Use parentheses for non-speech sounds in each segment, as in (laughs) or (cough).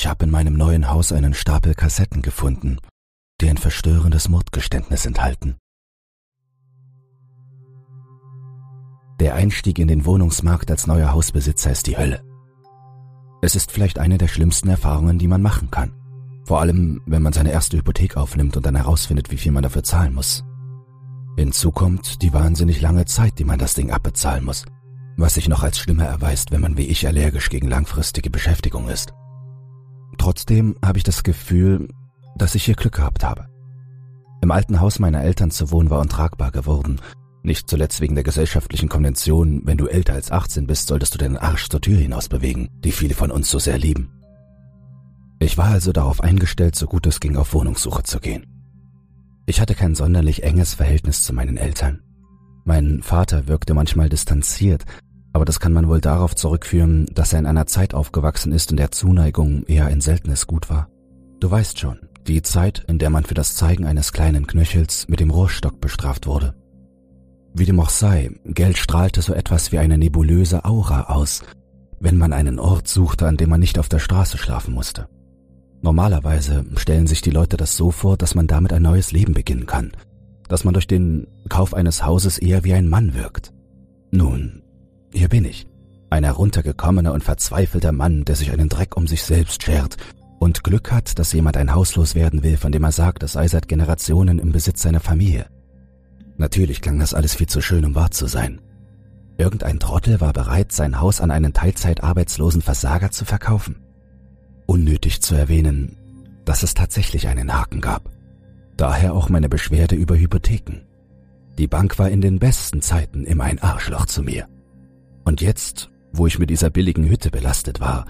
Ich habe in meinem neuen Haus einen Stapel Kassetten gefunden, die ein verstörendes Mordgeständnis enthalten. Der Einstieg in den Wohnungsmarkt als neuer Hausbesitzer ist die Hölle. Es ist vielleicht eine der schlimmsten Erfahrungen, die man machen kann. Vor allem, wenn man seine erste Hypothek aufnimmt und dann herausfindet, wie viel man dafür zahlen muss. Hinzu kommt die wahnsinnig lange Zeit, die man das Ding abbezahlen muss, was sich noch als schlimmer erweist, wenn man wie ich allergisch gegen langfristige Beschäftigung ist. Trotzdem habe ich das Gefühl, dass ich hier Glück gehabt habe. Im alten Haus meiner Eltern zu wohnen war untragbar geworden, nicht zuletzt wegen der gesellschaftlichen Konvention, wenn du älter als 18 bist, solltest du deinen Arsch zur Tür hinaus bewegen, die viele von uns so sehr lieben. Ich war also darauf eingestellt, so gut es ging, auf Wohnungssuche zu gehen. Ich hatte kein sonderlich enges Verhältnis zu meinen Eltern. Mein Vater wirkte manchmal distanziert, aber das kann man wohl darauf zurückführen, dass er in einer Zeit aufgewachsen ist, in der Zuneigung eher ein seltenes Gut war. Du weißt schon, die Zeit, in der man für das Zeigen eines kleinen Knöchels mit dem Rohrstock bestraft wurde. Wie dem auch sei, Geld strahlte so etwas wie eine nebulöse Aura aus, wenn man einen Ort suchte, an dem man nicht auf der Straße schlafen musste. Normalerweise stellen sich die Leute das so vor, dass man damit ein neues Leben beginnen kann, dass man durch den Kauf eines Hauses eher wie ein Mann wirkt. Nun, hier bin ich, ein heruntergekommener und verzweifelter Mann, der sich einen Dreck um sich selbst schert und Glück hat, dass jemand ein Hauslos werden will, von dem er sagt, es sei seit Generationen im Besitz seiner Familie. Natürlich klang das alles viel zu schön, um wahr zu sein. Irgendein Trottel war bereit, sein Haus an einen teilzeitarbeitslosen Versager zu verkaufen. Unnötig zu erwähnen, dass es tatsächlich einen Haken gab. Daher auch meine Beschwerde über Hypotheken. Die Bank war in den besten Zeiten immer ein Arschloch zu mir. Und jetzt, wo ich mit dieser billigen Hütte belastet war,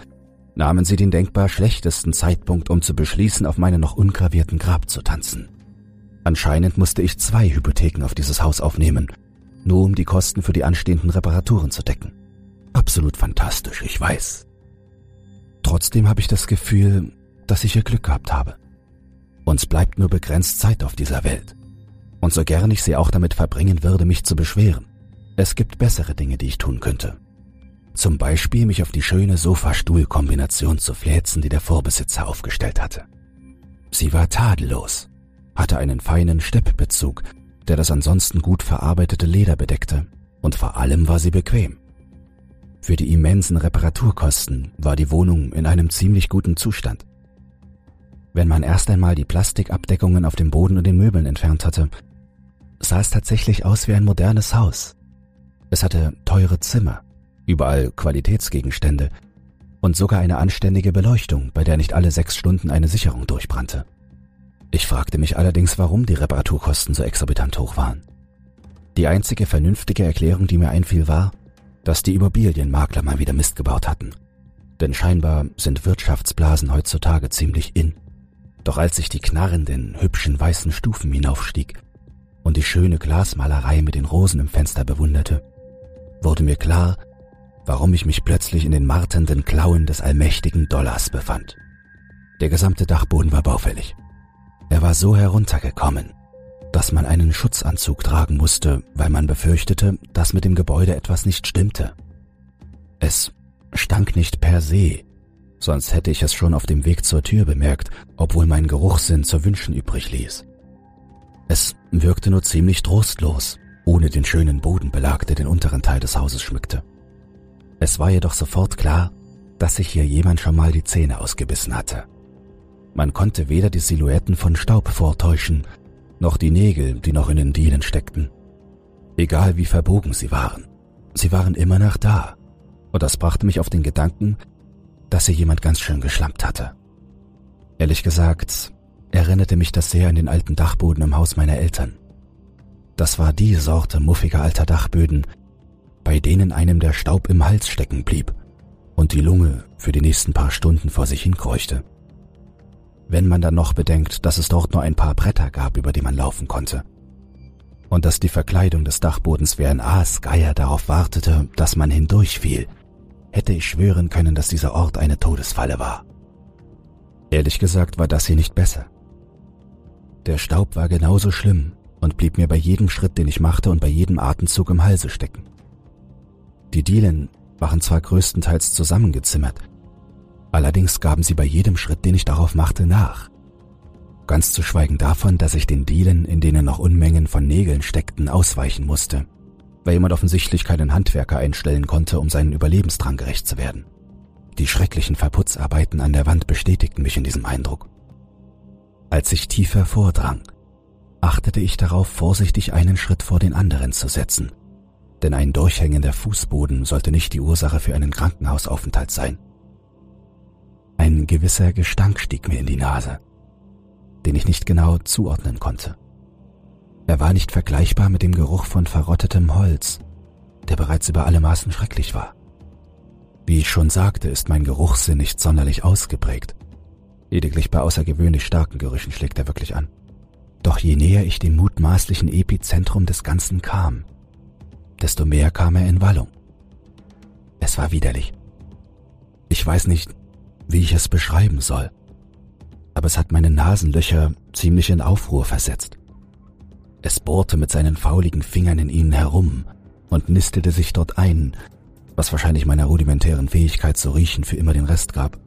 nahmen sie den denkbar schlechtesten Zeitpunkt, um zu beschließen, auf meinen noch ungravierten Grab zu tanzen. Anscheinend musste ich zwei Hypotheken auf dieses Haus aufnehmen, nur um die Kosten für die anstehenden Reparaturen zu decken. Absolut fantastisch, ich weiß. Trotzdem habe ich das Gefühl, dass ich hier Glück gehabt habe. Uns bleibt nur begrenzt Zeit auf dieser Welt. Und so gern ich sie auch damit verbringen würde, mich zu beschweren, es gibt bessere Dinge, die ich tun könnte. Zum Beispiel mich auf die schöne Sofa-Stuhl-Kombination zu fläzen, die der Vorbesitzer aufgestellt hatte. Sie war tadellos, hatte einen feinen Steppbezug, der das ansonsten gut verarbeitete Leder bedeckte, und vor allem war sie bequem. Für die immensen Reparaturkosten war die Wohnung in einem ziemlich guten Zustand. Wenn man erst einmal die Plastikabdeckungen auf dem Boden und den Möbeln entfernt hatte, sah es tatsächlich aus wie ein modernes Haus. Es hatte teure Zimmer, überall Qualitätsgegenstände und sogar eine anständige Beleuchtung, bei der nicht alle sechs Stunden eine Sicherung durchbrannte. Ich fragte mich allerdings, warum die Reparaturkosten so exorbitant hoch waren. Die einzige vernünftige Erklärung, die mir einfiel, war, dass die Immobilienmakler mal wieder Mist gebaut hatten. Denn scheinbar sind Wirtschaftsblasen heutzutage ziemlich in. Doch als ich die knarrenden, hübschen weißen Stufen hinaufstieg und die schöne Glasmalerei mit den Rosen im Fenster bewunderte, wurde mir klar, warum ich mich plötzlich in den marternden Klauen des allmächtigen Dollars befand. Der gesamte Dachboden war baufällig. Er war so heruntergekommen, dass man einen Schutzanzug tragen musste, weil man befürchtete, dass mit dem Gebäude etwas nicht stimmte. Es stank nicht per se, sonst hätte ich es schon auf dem Weg zur Tür bemerkt, obwohl mein Geruchssinn zu wünschen übrig ließ. Es wirkte nur ziemlich trostlos, ohne den schönen Bodenbelag, der den unteren Teil des Hauses schmückte. Es war jedoch sofort klar, dass sich hier jemand schon mal die Zähne ausgebissen hatte. Man konnte weder die Silhouetten von Staub vortäuschen, noch die Nägel, die noch in den Dielen steckten. Egal wie verbogen sie waren, sie waren immer noch da, und das brachte mich auf den Gedanken, dass hier jemand ganz schön geschlampt hatte. Ehrlich gesagt, erinnerte mich das sehr an den alten Dachboden im Haus meiner Eltern. Das war die Sorte muffiger alter Dachböden, bei denen einem der Staub im Hals stecken blieb und die Lunge für die nächsten paar Stunden vor sich hinkräuchte wenn man dann noch bedenkt, dass es dort nur ein paar Bretter gab, über die man laufen konnte. Und dass die Verkleidung des Dachbodens wie ein Aasgeier darauf wartete, dass man hindurchfiel, hätte ich schwören können, dass dieser Ort eine Todesfalle war. Ehrlich gesagt war das hier nicht besser. Der Staub war genauso schlimm und blieb mir bei jedem Schritt, den ich machte und bei jedem Atemzug im Halse stecken. Die Dielen waren zwar größtenteils zusammengezimmert, Allerdings gaben sie bei jedem Schritt, den ich darauf machte, nach. Ganz zu schweigen davon, dass ich den Dielen, in denen noch Unmengen von Nägeln steckten, ausweichen musste, weil jemand offensichtlich keinen Handwerker einstellen konnte, um seinen Überlebensdrang gerecht zu werden. Die schrecklichen Verputzarbeiten an der Wand bestätigten mich in diesem Eindruck. Als ich tiefer vordrang, achtete ich darauf, vorsichtig einen Schritt vor den anderen zu setzen, denn ein durchhängender Fußboden sollte nicht die Ursache für einen Krankenhausaufenthalt sein. Ein gewisser Gestank stieg mir in die Nase, den ich nicht genau zuordnen konnte. Er war nicht vergleichbar mit dem Geruch von verrottetem Holz, der bereits über alle Maßen schrecklich war. Wie ich schon sagte, ist mein Geruchssinn nicht sonderlich ausgeprägt. Lediglich bei außergewöhnlich starken Gerüchen schlägt er wirklich an. Doch je näher ich dem mutmaßlichen Epizentrum des Ganzen kam, desto mehr kam er in Wallung. Es war widerlich. Ich weiß nicht, wie ich es beschreiben soll, aber es hat meine Nasenlöcher ziemlich in Aufruhr versetzt. Es bohrte mit seinen fauligen Fingern in ihnen herum und nistete sich dort ein, was wahrscheinlich meiner rudimentären Fähigkeit zu riechen für immer den Rest gab.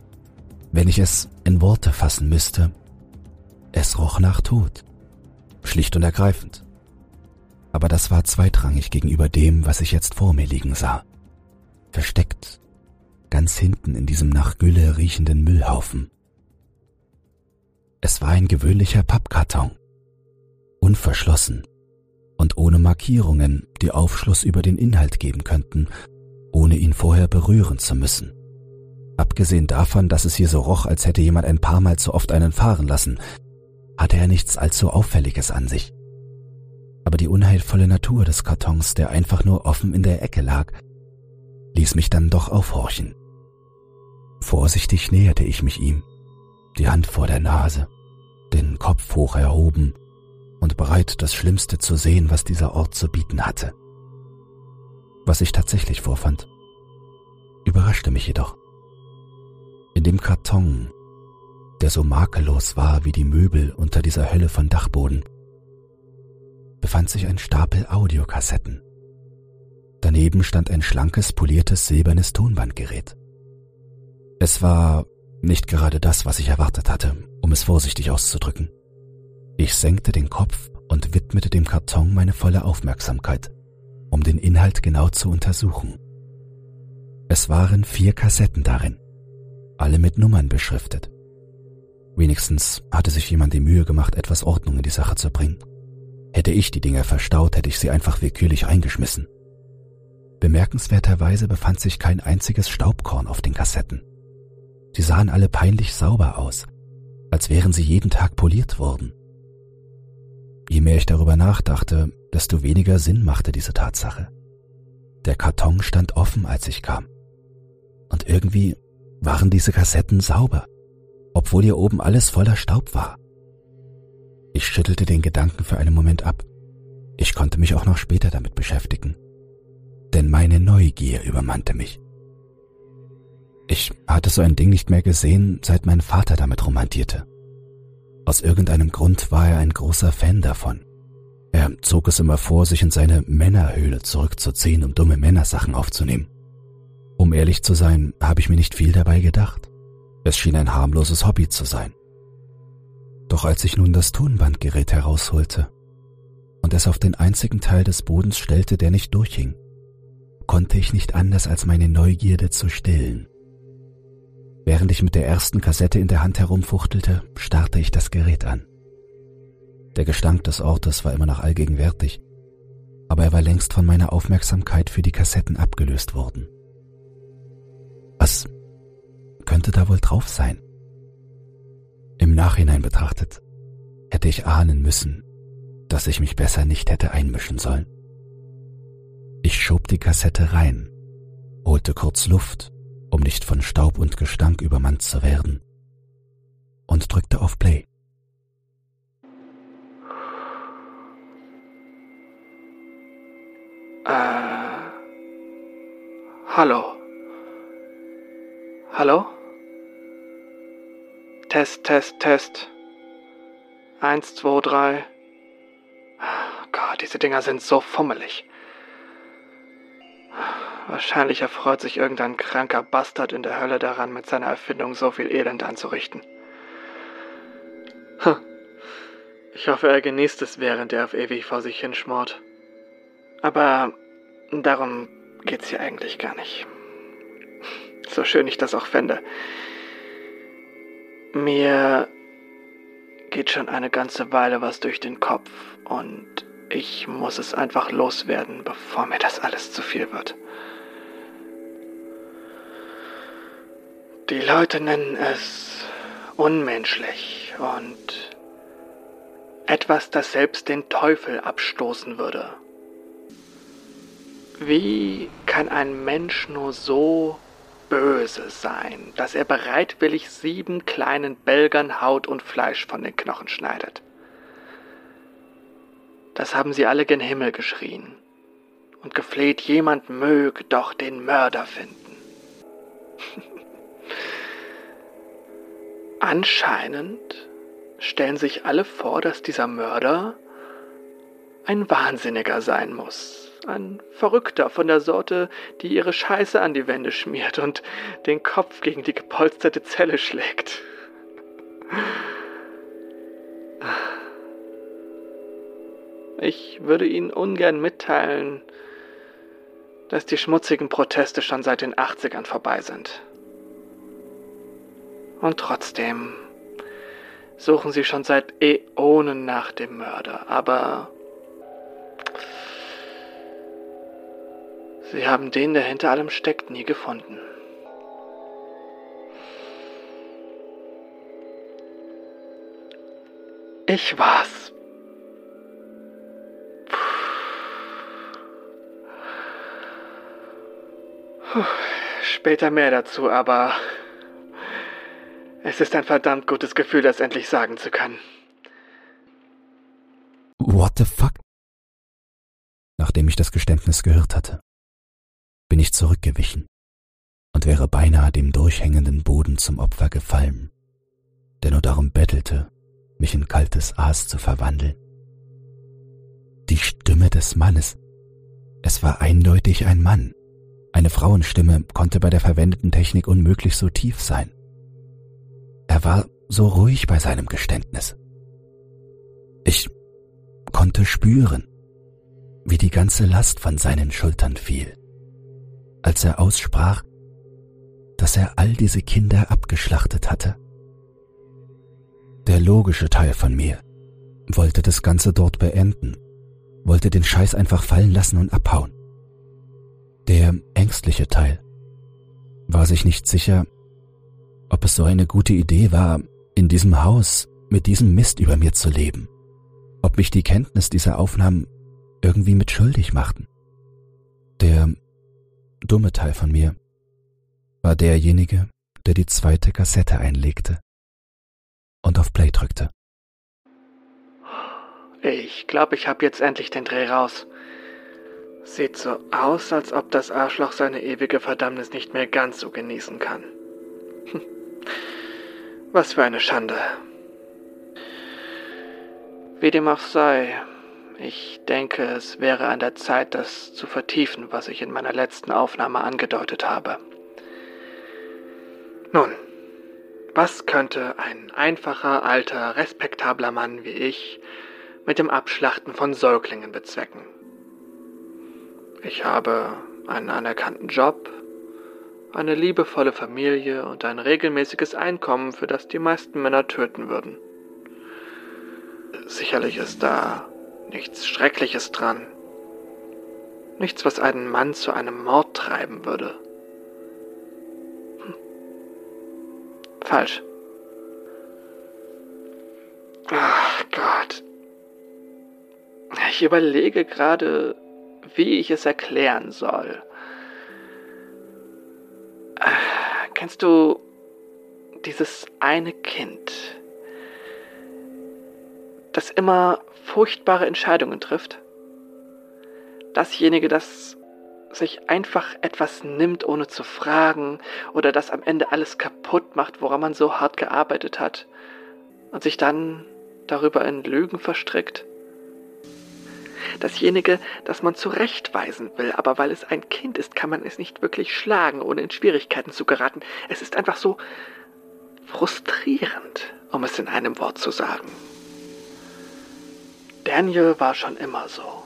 Wenn ich es in Worte fassen müsste, es roch nach Tod. Schlicht und ergreifend. Aber das war zweitrangig gegenüber dem, was ich jetzt vor mir liegen sah. Versteckt, ganz hinten in diesem nach Gülle riechenden Müllhaufen. Es war ein gewöhnlicher Pappkarton. Unverschlossen und ohne Markierungen, die Aufschluss über den Inhalt geben könnten, ohne ihn vorher berühren zu müssen. Abgesehen davon, dass es hier so roch, als hätte jemand ein paar Mal zu oft einen fahren lassen, hatte er nichts allzu Auffälliges an sich. Aber die unheilvolle Natur des Kartons, der einfach nur offen in der Ecke lag, ließ mich dann doch aufhorchen. Vorsichtig näherte ich mich ihm, die Hand vor der Nase, den Kopf hoch erhoben und bereit, das Schlimmste zu sehen, was dieser Ort zu bieten hatte. Was ich tatsächlich vorfand, überraschte mich jedoch. In dem Karton, der so makellos war wie die Möbel unter dieser Hölle von Dachboden, befand sich ein Stapel Audiokassetten. Daneben stand ein schlankes, poliertes, silbernes Tonbandgerät. Es war nicht gerade das, was ich erwartet hatte, um es vorsichtig auszudrücken. Ich senkte den Kopf und widmete dem Karton meine volle Aufmerksamkeit um den Inhalt genau zu untersuchen. Es waren vier Kassetten darin, alle mit Nummern beschriftet. Wenigstens hatte sich jemand die Mühe gemacht, etwas Ordnung in die Sache zu bringen. Hätte ich die Dinger verstaut, hätte ich sie einfach willkürlich eingeschmissen. Bemerkenswerterweise befand sich kein einziges Staubkorn auf den Kassetten. Sie sahen alle peinlich sauber aus, als wären sie jeden Tag poliert worden. Je mehr ich darüber nachdachte, desto weniger Sinn machte diese Tatsache. Der Karton stand offen, als ich kam. Und irgendwie waren diese Kassetten sauber, obwohl hier oben alles voller Staub war. Ich schüttelte den Gedanken für einen Moment ab. Ich konnte mich auch noch später damit beschäftigen. Denn meine Neugier übermannte mich. Ich hatte so ein Ding nicht mehr gesehen, seit mein Vater damit romantierte. Aus irgendeinem Grund war er ein großer Fan davon. Er zog es immer vor, sich in seine Männerhöhle zurückzuziehen, um dumme Männersachen aufzunehmen. Um ehrlich zu sein, habe ich mir nicht viel dabei gedacht. Es schien ein harmloses Hobby zu sein. Doch als ich nun das Tonbandgerät herausholte und es auf den einzigen Teil des Bodens stellte, der nicht durchhing, konnte ich nicht anders als meine Neugierde zu stillen. Während ich mit der ersten Kassette in der Hand herumfuchtelte, starrte ich das Gerät an. Der Gestank des Ortes war immer noch allgegenwärtig, aber er war längst von meiner Aufmerksamkeit für die Kassetten abgelöst worden. Was könnte da wohl drauf sein? Im Nachhinein betrachtet hätte ich ahnen müssen, dass ich mich besser nicht hätte einmischen sollen. Ich schob die Kassette rein, holte kurz Luft um nicht von Staub und Gestank übermannt zu werden, und drückte auf Play. Äh. Hallo. Hallo? Test, Test, Test. Eins, zwei, drei. Gott, diese Dinger sind so fummelig. Wahrscheinlich erfreut sich irgendein kranker Bastard in der Hölle daran, mit seiner Erfindung so viel Elend anzurichten. Ich hoffe, er genießt es, während er auf ewig vor sich hinschmort. Aber darum geht's hier eigentlich gar nicht. So schön ich das auch fände. Mir geht schon eine ganze Weile was durch den Kopf und ich muss es einfach loswerden, bevor mir das alles zu viel wird. Die Leute nennen es unmenschlich und etwas, das selbst den Teufel abstoßen würde. Wie kann ein Mensch nur so böse sein, dass er bereitwillig sieben kleinen Belgern Haut und Fleisch von den Knochen schneidet? Das haben sie alle gen Himmel geschrien und gefleht, jemand möge doch den Mörder finden. (laughs) Anscheinend stellen sich alle vor, dass dieser Mörder ein Wahnsinniger sein muss. Ein Verrückter von der Sorte, die ihre Scheiße an die Wände schmiert und den Kopf gegen die gepolsterte Zelle schlägt. Ich würde Ihnen ungern mitteilen, dass die schmutzigen Proteste schon seit den 80ern vorbei sind. Und trotzdem suchen sie schon seit Äonen nach dem Mörder, aber sie haben den, der hinter allem steckt, nie gefunden. Ich war's. Später mehr dazu, aber es ist ein verdammt gutes Gefühl, das endlich sagen zu können. What the fuck? Nachdem ich das Geständnis gehört hatte, ich zurückgewichen und wäre beinahe dem durchhängenden Boden zum Opfer gefallen, der nur darum bettelte, mich in kaltes Aas zu verwandeln. Die Stimme des Mannes. Es war eindeutig ein Mann. Eine Frauenstimme konnte bei der verwendeten Technik unmöglich so tief sein. Er war so ruhig bei seinem Geständnis. Ich konnte spüren, wie die ganze Last von seinen Schultern fiel, als er aussprach, dass er all diese Kinder abgeschlachtet hatte. Der logische Teil von mir wollte das Ganze dort beenden, wollte den Scheiß einfach fallen lassen und abhauen. Der ängstliche Teil war sich nicht sicher, ob es so eine gute Idee war, in diesem Haus mit diesem Mist über mir zu leben, ob mich die Kenntnis dieser Aufnahmen irgendwie mit schuldig machten. Der dumme Teil von mir war derjenige, der die zweite Kassette einlegte und auf Play drückte. Ich glaube, ich habe jetzt endlich den Dreh raus. Sieht so aus, als ob das Arschloch seine ewige Verdammnis nicht mehr ganz so genießen kann. Was für eine Schande. Wie dem auch sei, ich denke, es wäre an der Zeit, das zu vertiefen, was ich in meiner letzten Aufnahme angedeutet habe. Nun, was könnte ein einfacher, alter, respektabler Mann wie ich mit dem Abschlachten von Säuglingen bezwecken? Ich habe einen anerkannten Job, eine liebevolle Familie und ein regelmäßiges Einkommen, für das die meisten Männer töten würden. Sicherlich ist da nichts Schreckliches dran. Nichts, was einen Mann zu einem Mord treiben würde. Hm. Falsch. Ach Gott. Ich überlege gerade, wie ich es erklären soll. Kennst du dieses eine Kind, das immer furchtbare Entscheidungen trifft? Dasjenige, das sich einfach etwas nimmt, ohne zu fragen, oder das am Ende alles kaputt macht, woran man so hart gearbeitet hat, und sich dann darüber in Lügen verstrickt? dasjenige, das man zurechtweisen will, aber weil es ein Kind ist, kann man es nicht wirklich schlagen, ohne in Schwierigkeiten zu geraten. Es ist einfach so frustrierend, um es in einem Wort zu sagen. Daniel war schon immer so.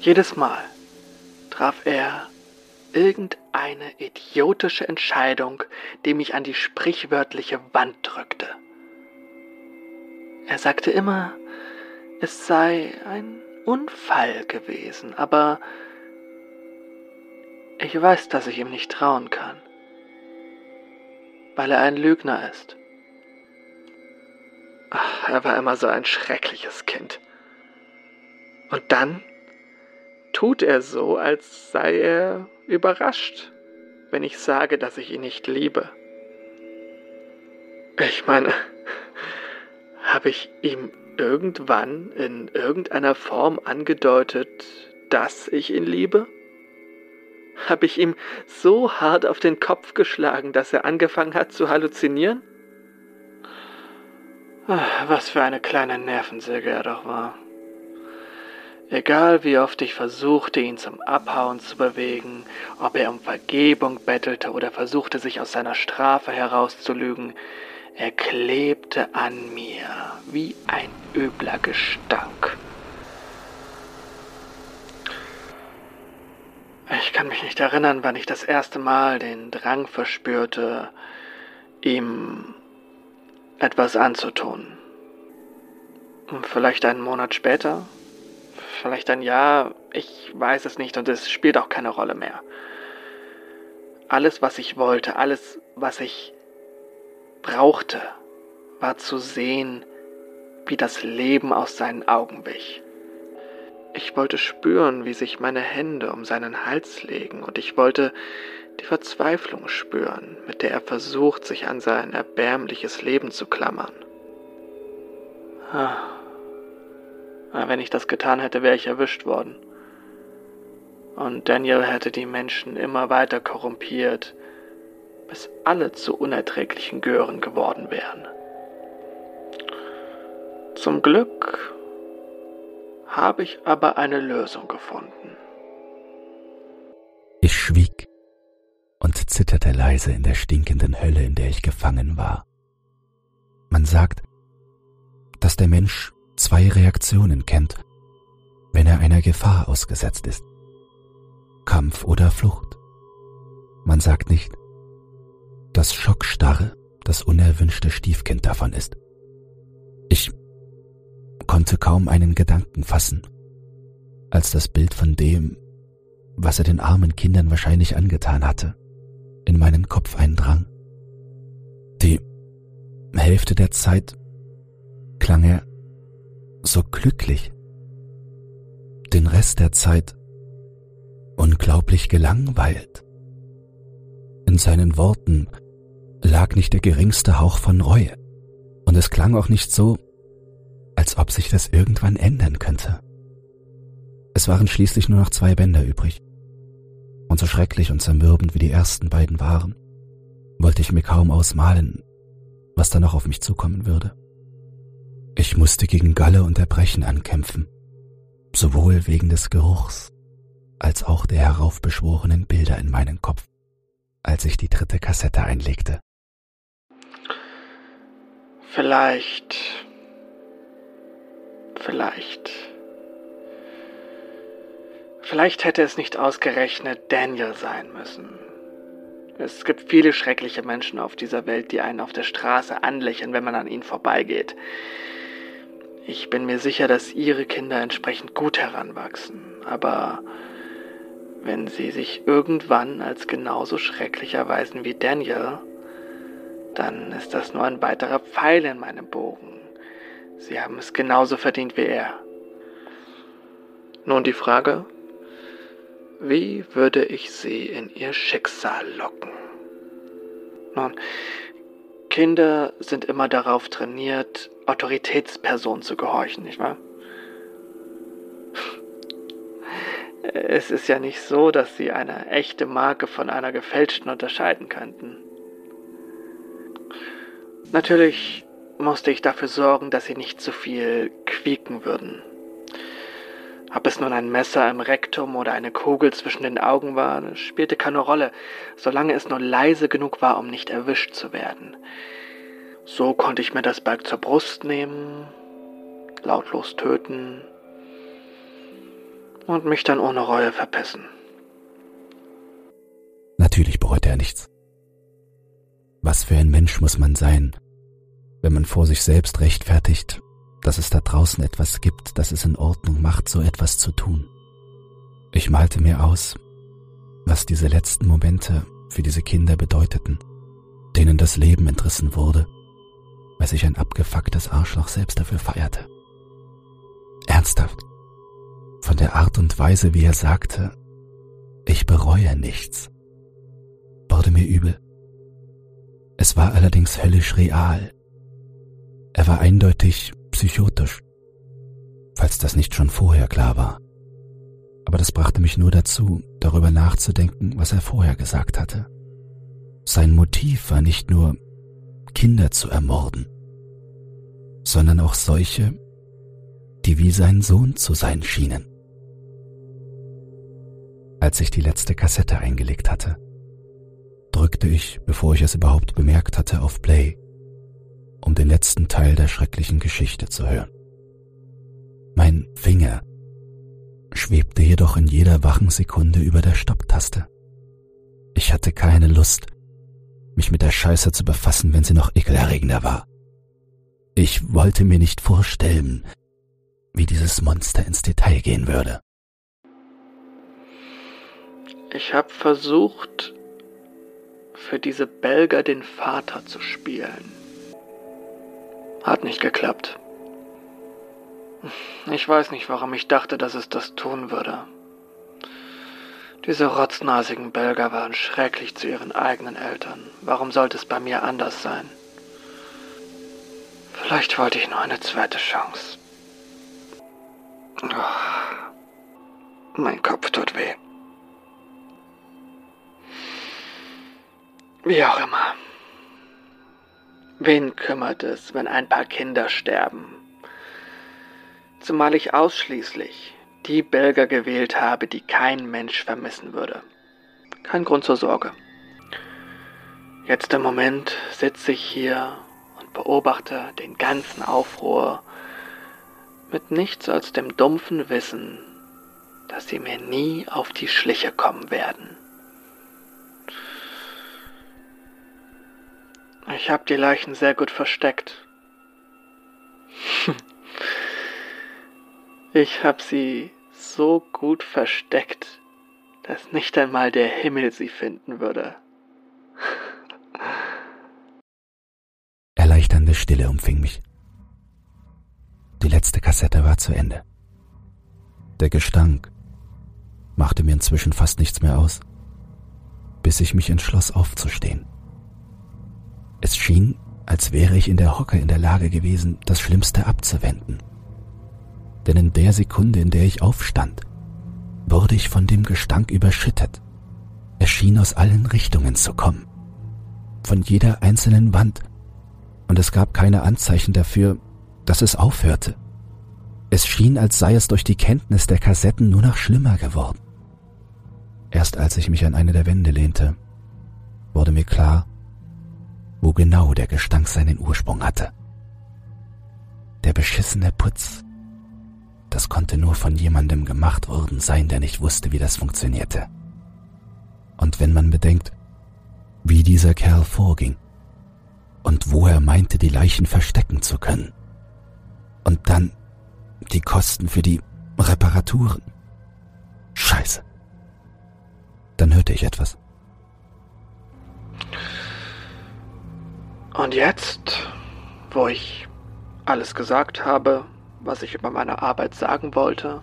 Jedes Mal traf er irgendeine idiotische Entscheidung, die mich an die sprichwörtliche Wand drückte. Er sagte immer, es sei ein Unfall gewesen, aber ich weiß, dass ich ihm nicht trauen kann, weil er ein Lügner ist. Ach, er war immer so ein schreckliches Kind. Und dann tut er so, als sei er überrascht, wenn ich sage, dass ich ihn nicht liebe. Ich meine, (laughs) habe ich ihm irgendwann in irgendeiner Form angedeutet, dass ich ihn liebe? Habe ich ihm so hart auf den Kopf geschlagen, dass er angefangen hat zu halluzinieren? Ach, was für eine kleine Nervensäge er doch war. Egal wie oft ich versuchte, ihn zum Abhauen zu bewegen, ob er um Vergebung bettelte oder versuchte, sich aus seiner Strafe herauszulügen, er klebte an mir wie ein übler Gestank. Ich kann mich nicht erinnern, wann ich das erste Mal den Drang verspürte, ihm etwas anzutun. Vielleicht einen Monat später, vielleicht ein Jahr, ich weiß es nicht und es spielt auch keine Rolle mehr. Alles, was ich wollte, alles, was ich brauchte, war zu sehen, wie das Leben aus seinen Augen wich. Ich wollte spüren, wie sich meine Hände um seinen Hals legen, und ich wollte die Verzweiflung spüren, mit der er versucht, sich an sein erbärmliches Leben zu klammern. Ah. Wenn ich das getan hätte, wäre ich erwischt worden. Und Daniel hätte die Menschen immer weiter korrumpiert, bis alle zu unerträglichen Gören geworden wären. Zum Glück habe ich aber eine Lösung gefunden. Ich schwieg und zitterte leise in der stinkenden Hölle, in der ich gefangen war. Man sagt, dass der Mensch zwei Reaktionen kennt, wenn er einer Gefahr ausgesetzt ist. Kampf oder Flucht. Man sagt nicht, dass Schockstarre das unerwünschte Stiefkind davon ist. Ich konnte kaum einen Gedanken fassen, als das Bild von dem, was er den armen Kindern wahrscheinlich angetan hatte, in meinen Kopf eindrang. Die Hälfte der Zeit klang er so glücklich. Den Rest der Zeit unglaublich gelangweilt. In seinen Worten lag nicht der geringste Hauch von Reue, und es klang auch nicht so, als ob sich das irgendwann ändern könnte. Es waren schließlich nur noch zwei Bänder übrig, und so schrecklich und zermürbend wie die ersten beiden waren, wollte ich mir kaum ausmalen, was da noch auf mich zukommen würde. Ich musste gegen Galle und Erbrechen ankämpfen, sowohl wegen des Geruchs als auch der heraufbeschworenen Bilder in meinen Kopf, als ich die dritte Kassette einlegte. Vielleicht, vielleicht, vielleicht hätte es nicht ausgerechnet Daniel sein müssen. Es gibt viele schreckliche Menschen auf dieser Welt, die einen auf der Straße anlächeln, wenn man an ihnen vorbeigeht. Ich bin mir sicher, dass Ihre Kinder entsprechend gut heranwachsen, aber wenn sie sich irgendwann als genauso schrecklich erweisen wie Daniel, dann ist das nur ein weiterer Pfeil in meinem Bogen. Sie haben es genauso verdient wie er. Nun die Frage, wie würde ich sie in ihr Schicksal locken? Nun, Kinder sind immer darauf trainiert, Autoritätspersonen zu gehorchen, nicht wahr? Es ist ja nicht so, dass sie eine echte Marke von einer gefälschten unterscheiden könnten. Natürlich musste ich dafür sorgen, dass sie nicht zu viel quieken würden. Ob es nun ein Messer im Rektum oder eine Kugel zwischen den Augen war, spielte keine Rolle, solange es nur leise genug war, um nicht erwischt zu werden. So konnte ich mir das Berg zur Brust nehmen, lautlos töten und mich dann ohne Reue verpissen. Natürlich bereute er nichts. Was für ein Mensch muss man sein, wenn man vor sich selbst rechtfertigt, dass es da draußen etwas gibt, das es in Ordnung macht, so etwas zu tun. Ich malte mir aus, was diese letzten Momente für diese Kinder bedeuteten, denen das Leben entrissen wurde, weil sich ein abgefucktes Arschloch selbst dafür feierte. Ernsthaft, von der Art und Weise, wie er sagte, ich bereue nichts, wurde mir übel. Es war allerdings höllisch real. Er war eindeutig psychotisch, falls das nicht schon vorher klar war. Aber das brachte mich nur dazu, darüber nachzudenken, was er vorher gesagt hatte. Sein Motiv war nicht nur, Kinder zu ermorden, sondern auch solche, die wie sein Sohn zu sein schienen. Als ich die letzte Kassette eingelegt hatte, drückte ich, bevor ich es überhaupt bemerkt hatte, auf Play um den letzten Teil der schrecklichen Geschichte zu hören. Mein Finger schwebte jedoch in jeder wachen Sekunde über der Stopptaste. Ich hatte keine Lust, mich mit der Scheiße zu befassen, wenn sie noch ekelerregender war. Ich wollte mir nicht vorstellen, wie dieses Monster ins Detail gehen würde. Ich habe versucht, für diese Belger den Vater zu spielen. Hat nicht geklappt. Ich weiß nicht, warum ich dachte, dass es das tun würde. Diese rotznasigen Belger waren schrecklich zu ihren eigenen Eltern. Warum sollte es bei mir anders sein? Vielleicht wollte ich nur eine zweite Chance. Oh, mein Kopf tut weh. Wie auch immer. Wen kümmert es, wenn ein paar Kinder sterben? Zumal ich ausschließlich die Belger gewählt habe, die kein Mensch vermissen würde. Kein Grund zur Sorge. Jetzt im Moment sitze ich hier und beobachte den ganzen Aufruhr mit nichts als dem dumpfen Wissen, dass sie mir nie auf die Schliche kommen werden. Ich habe die Leichen sehr gut versteckt. (laughs) ich habe sie so gut versteckt, dass nicht einmal der Himmel sie finden würde. Erleichternde Stille umfing mich. Die letzte Kassette war zu Ende. Der Gestank machte mir inzwischen fast nichts mehr aus, bis ich mich entschloss aufzustehen. Es schien, als wäre ich in der Hocke in der Lage gewesen, das Schlimmste abzuwenden. Denn in der Sekunde, in der ich aufstand, wurde ich von dem Gestank überschüttet. Er schien aus allen Richtungen zu kommen. Von jeder einzelnen Wand. Und es gab keine Anzeichen dafür, dass es aufhörte. Es schien, als sei es durch die Kenntnis der Kassetten nur noch schlimmer geworden. Erst als ich mich an eine der Wände lehnte, wurde mir klar, wo genau der Gestank seinen Ursprung hatte. Der beschissene Putz. Das konnte nur von jemandem gemacht worden sein, der nicht wusste, wie das funktionierte. Und wenn man bedenkt, wie dieser Kerl vorging und wo er meinte, die Leichen verstecken zu können. Und dann die Kosten für die Reparaturen. Scheiße. Dann hörte ich etwas. Und jetzt, wo ich alles gesagt habe, was ich über meine Arbeit sagen wollte,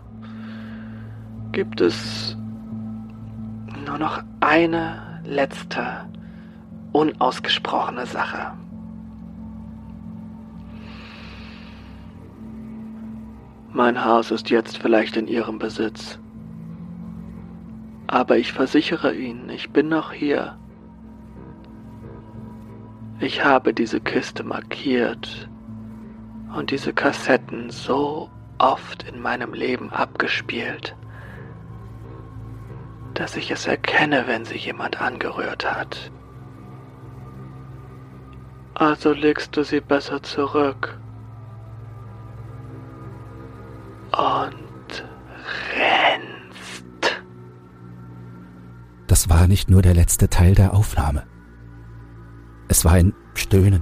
gibt es nur noch eine letzte, unausgesprochene Sache. Mein Haus ist jetzt vielleicht in Ihrem Besitz. Aber ich versichere Ihnen, ich bin noch hier ich habe diese Kiste markiert und diese Kassetten so oft in meinem Leben abgespielt, dass ich es erkenne, wenn sie jemand angerührt hat. Also legst du sie besser zurück und rennst. Das war nicht nur der letzte Teil der Aufnahme. Es war ein Stöhnen.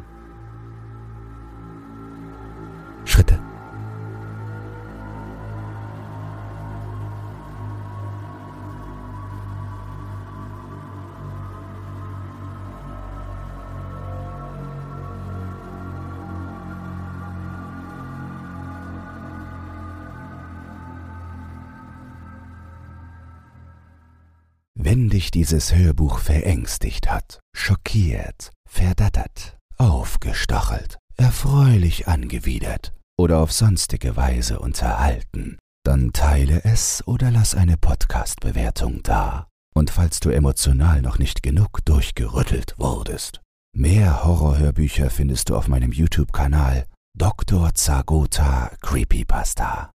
Wenn dich dieses Hörbuch verängstigt hat, schockiert, verdattert, aufgestachelt, erfreulich angewidert oder auf sonstige Weise unterhalten, dann teile es oder lass eine Podcast-Bewertung da. Und falls du emotional noch nicht genug durchgerüttelt wurdest, mehr Horrorhörbücher findest du auf meinem YouTube-Kanal Dr. Zagota Creepypasta.